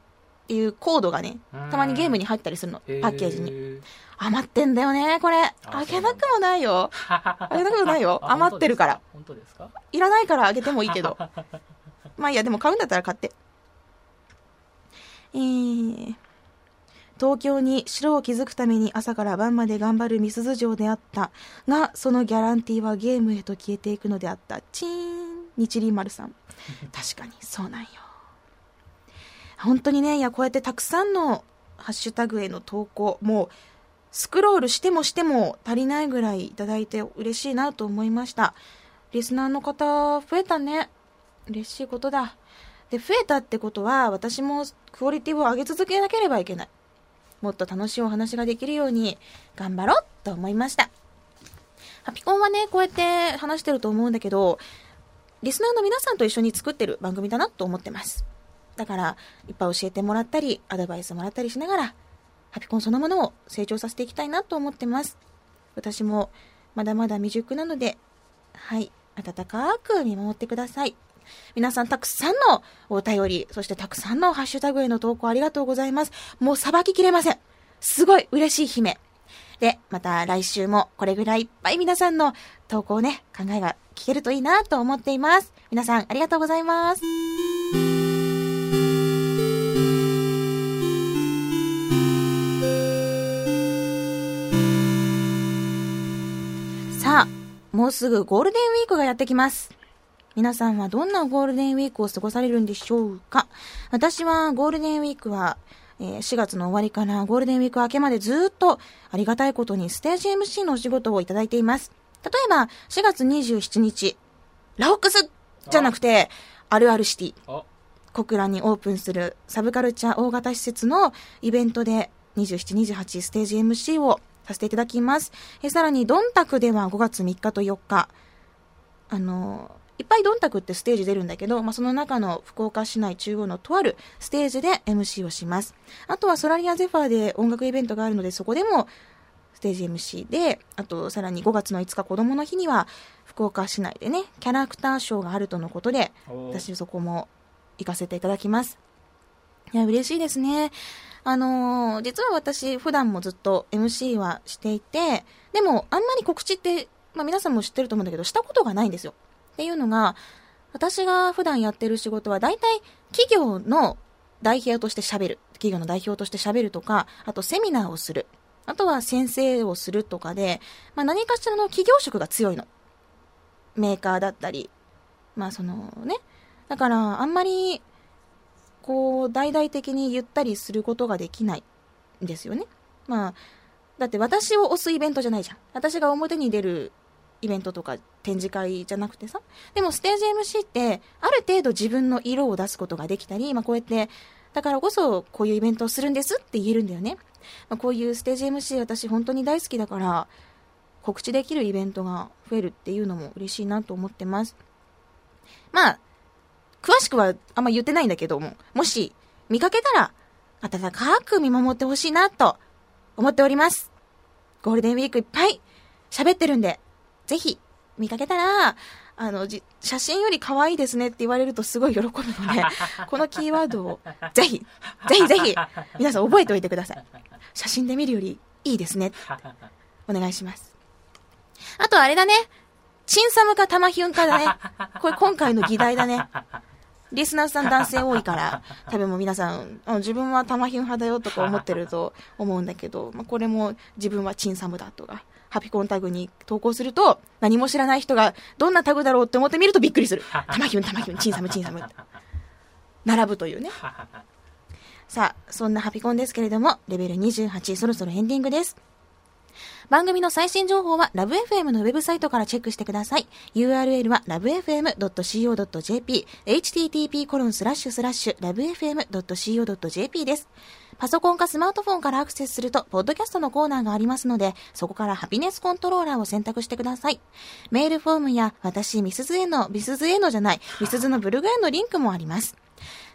いうコードがね、たまにゲームに入ったりするの。パッケージに。に。余ってんだよね、これ。ああげな [laughs] くもないよ。あげなくもないよ。あ余ってるから。。本当ですか？いらないからあげてもいいけど。[laughs] まあいいや、でも買うんだったら買って。えー、東京に城を築くために朝から晩まで頑張るミスズ城であった。が、そのギャランティーはゲームへと消えていくのであった。チーン、日輪丸さん。[laughs] 確かに、そうなんよ。本当にね、いや、こうやってたくさんのハッシュタグへの投稿、もう、スクロールしてもしても足りないぐらいいただいて嬉しいなと思いました。リスナーの方、増えたね。嬉しいことだ。で、増えたってことは、私もクオリティを上げ続けなければいけない。もっと楽しいお話ができるように頑張ろうと思いました。ハピコンはね、こうやって話してると思うんだけど、リスナーの皆さんと一緒に作ってる番組だなと思ってます。だから、いっぱい教えてもらったり、アドバイスもらったりしながら、ハピコンそのものを成長させていきたいなと思ってます。私もまだまだ未熟なので、はい、温かく見守ってください。皆さんたくさんのお便り、そしてたくさんのハッシュタグへの投稿ありがとうございます。もうさばききれません。すごい嬉しい悲鳴。で、また来週もこれぐらいいっぱい皆さんの投稿ね、考えが聞けるといいなと思っています。皆さんありがとうございます。もうすぐゴールデンウィークがやってきます。皆さんはどんなゴールデンウィークを過ごされるんでしょうか？私はゴールデンウィークは、えー4月の終わりからゴールデンウィーク明けまでずっとありがたいことにステージ MC のお仕事をいただいています。例えば、4月27日、ラオックスじゃなくて、あるあるシティ。お、小倉にオープンするサブカルチャー大型施設のイベントで27、28ステージ MC をさせていただきます。えさらに、ドンタクでは5月3日と4日、あの、いっぱいドンタクってステージ出るんだけど、まあ、その中の福岡市内中央のとあるステージで MC をします。あとはソラリアゼファーで音楽イベントがあるので、そこでもステージ MC で、あとさらに5月の5日子供の日には福岡市内でね、キャラクターショーがあるとのことで、お私そこも行かせていただきます。いや、嬉しいですね。あのー実は私、普段もずっと MC はしていて、でも、あんまり告知って、まあ皆さんも知ってると思うんだけど、したことがないんですよ。っていうのが、私が普段やってる仕事は、大体、企業の代表として喋る。企業の代表として喋るとか、あとセミナーをする。あとは先生をするとかで、まあ何かしらの企業職が強いの。メーカーだったり、まあそのね、だから、あんまり、こう、大々的に言ったりすることができないんですよね。まあ、だって私を推すイベントじゃないじゃん。私が表に出るイベントとか展示会じゃなくてさ。でもステージ MC って、ある程度自分の色を出すことができたり、まあこうやって、だからこそこういうイベントをするんですって言えるんだよね。まあ、こういうステージ MC 私本当に大好きだから、告知できるイベントが増えるっていうのも嬉しいなと思ってます。まあ、詳しくはあんま言ってないんだけども、もし見かけたら、温かく見守ってほしいなと思っております。ゴールデンウィークいっぱい喋ってるんで、ぜひ見かけたら、あの、じ写真より可愛いですねって言われるとすごい喜ぶので、[laughs] このキーワードをぜひ、ぜひぜひ、皆さん覚えておいてください。写真で見るよりいいですね。お願いします。あとあれだね。チンサムかタマヒュンかだね。これ今回の議題だね。リスナーさん男性多いから、[laughs] 多分もう皆さん、あの自分はタマヒュン派だよとか思ってると [laughs] 思うんだけど、まあ、これも自分はチンサムだとか、ハピコンタグに投稿すると、何も知らない人がどんなタグだろうって思ってみるとびっくりする。タマヒュン、タマヒュン、チンサム、チンサム。並ぶというね。[laughs] さあ、そんなハピコンですけれども、レベル28、そろそろエンディングです。番組の最新情報はラブ f m のウェブサイトからチェックしてください。URL は lovefm.co.jp、http コロンスラッシュスラッシュ lovefm.co.jp です。パソコンかスマートフォンからアクセスすると、ポッドキャストのコーナーがありますので、そこからハピネスコントローラーを選択してください。メールフォームや、私、ミスズへの、ミスズへのじゃない、ミスズのブログへのリンクもあります。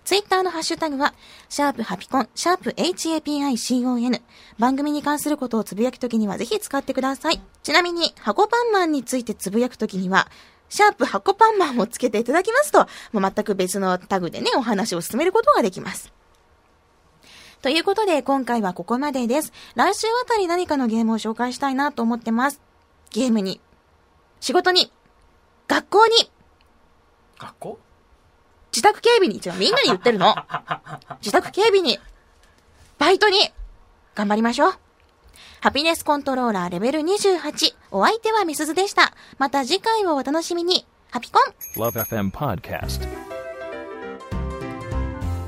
ツイッターのハッシュタグは、シャープハピコン、シャープ HAPICON。番組に関することをつぶやくときにはぜひ使ってください。ちなみに、箱パンマンについてつぶやくときには、シャープ箱パンマンをつけていただきますと、もう全く別のタグでね、お話を進めることができます。ということで、今回はここまでです。来週あたり何かのゲームを紹介したいなと思ってます。ゲームに、仕事に、学校に、学校？自宅警備に、違う、みんなに言ってるの。[laughs] 自宅警備に、バイトに、頑張りましょう。ハピネスコントローラーレベル28。お相手はみすずでした。また次回をお楽しみに。ハピコン Love FM Podcast.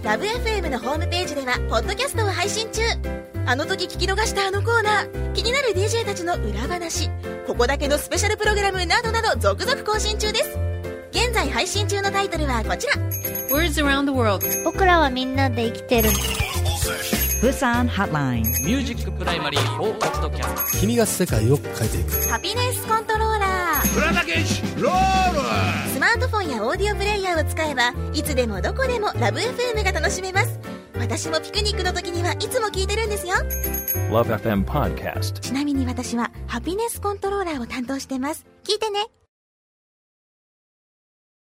ラブ f m のホームページでは、ポッドキャストを配信中。あの時聞き逃したあのコーナー、気になる DJ たちの裏話、ここだけのスペシャルプログラムなどなど続々更新中です。現在配信中のタイトルはこちら。Words around the world. 僕らはみんなで生きてる Busan Hotline. ミュージックプライマリー4ポッドキャスト君が世界を変えていくハピネスコントローラー。スマートフォンやオーディオプレイヤーを使えばいつでもどこでもラブ f m が楽しめます私もピクニックの時にはいつも聞いてるんですよ Love FM Podcast. ちなみに私はハピネスコントローラーを担当してます聞いてね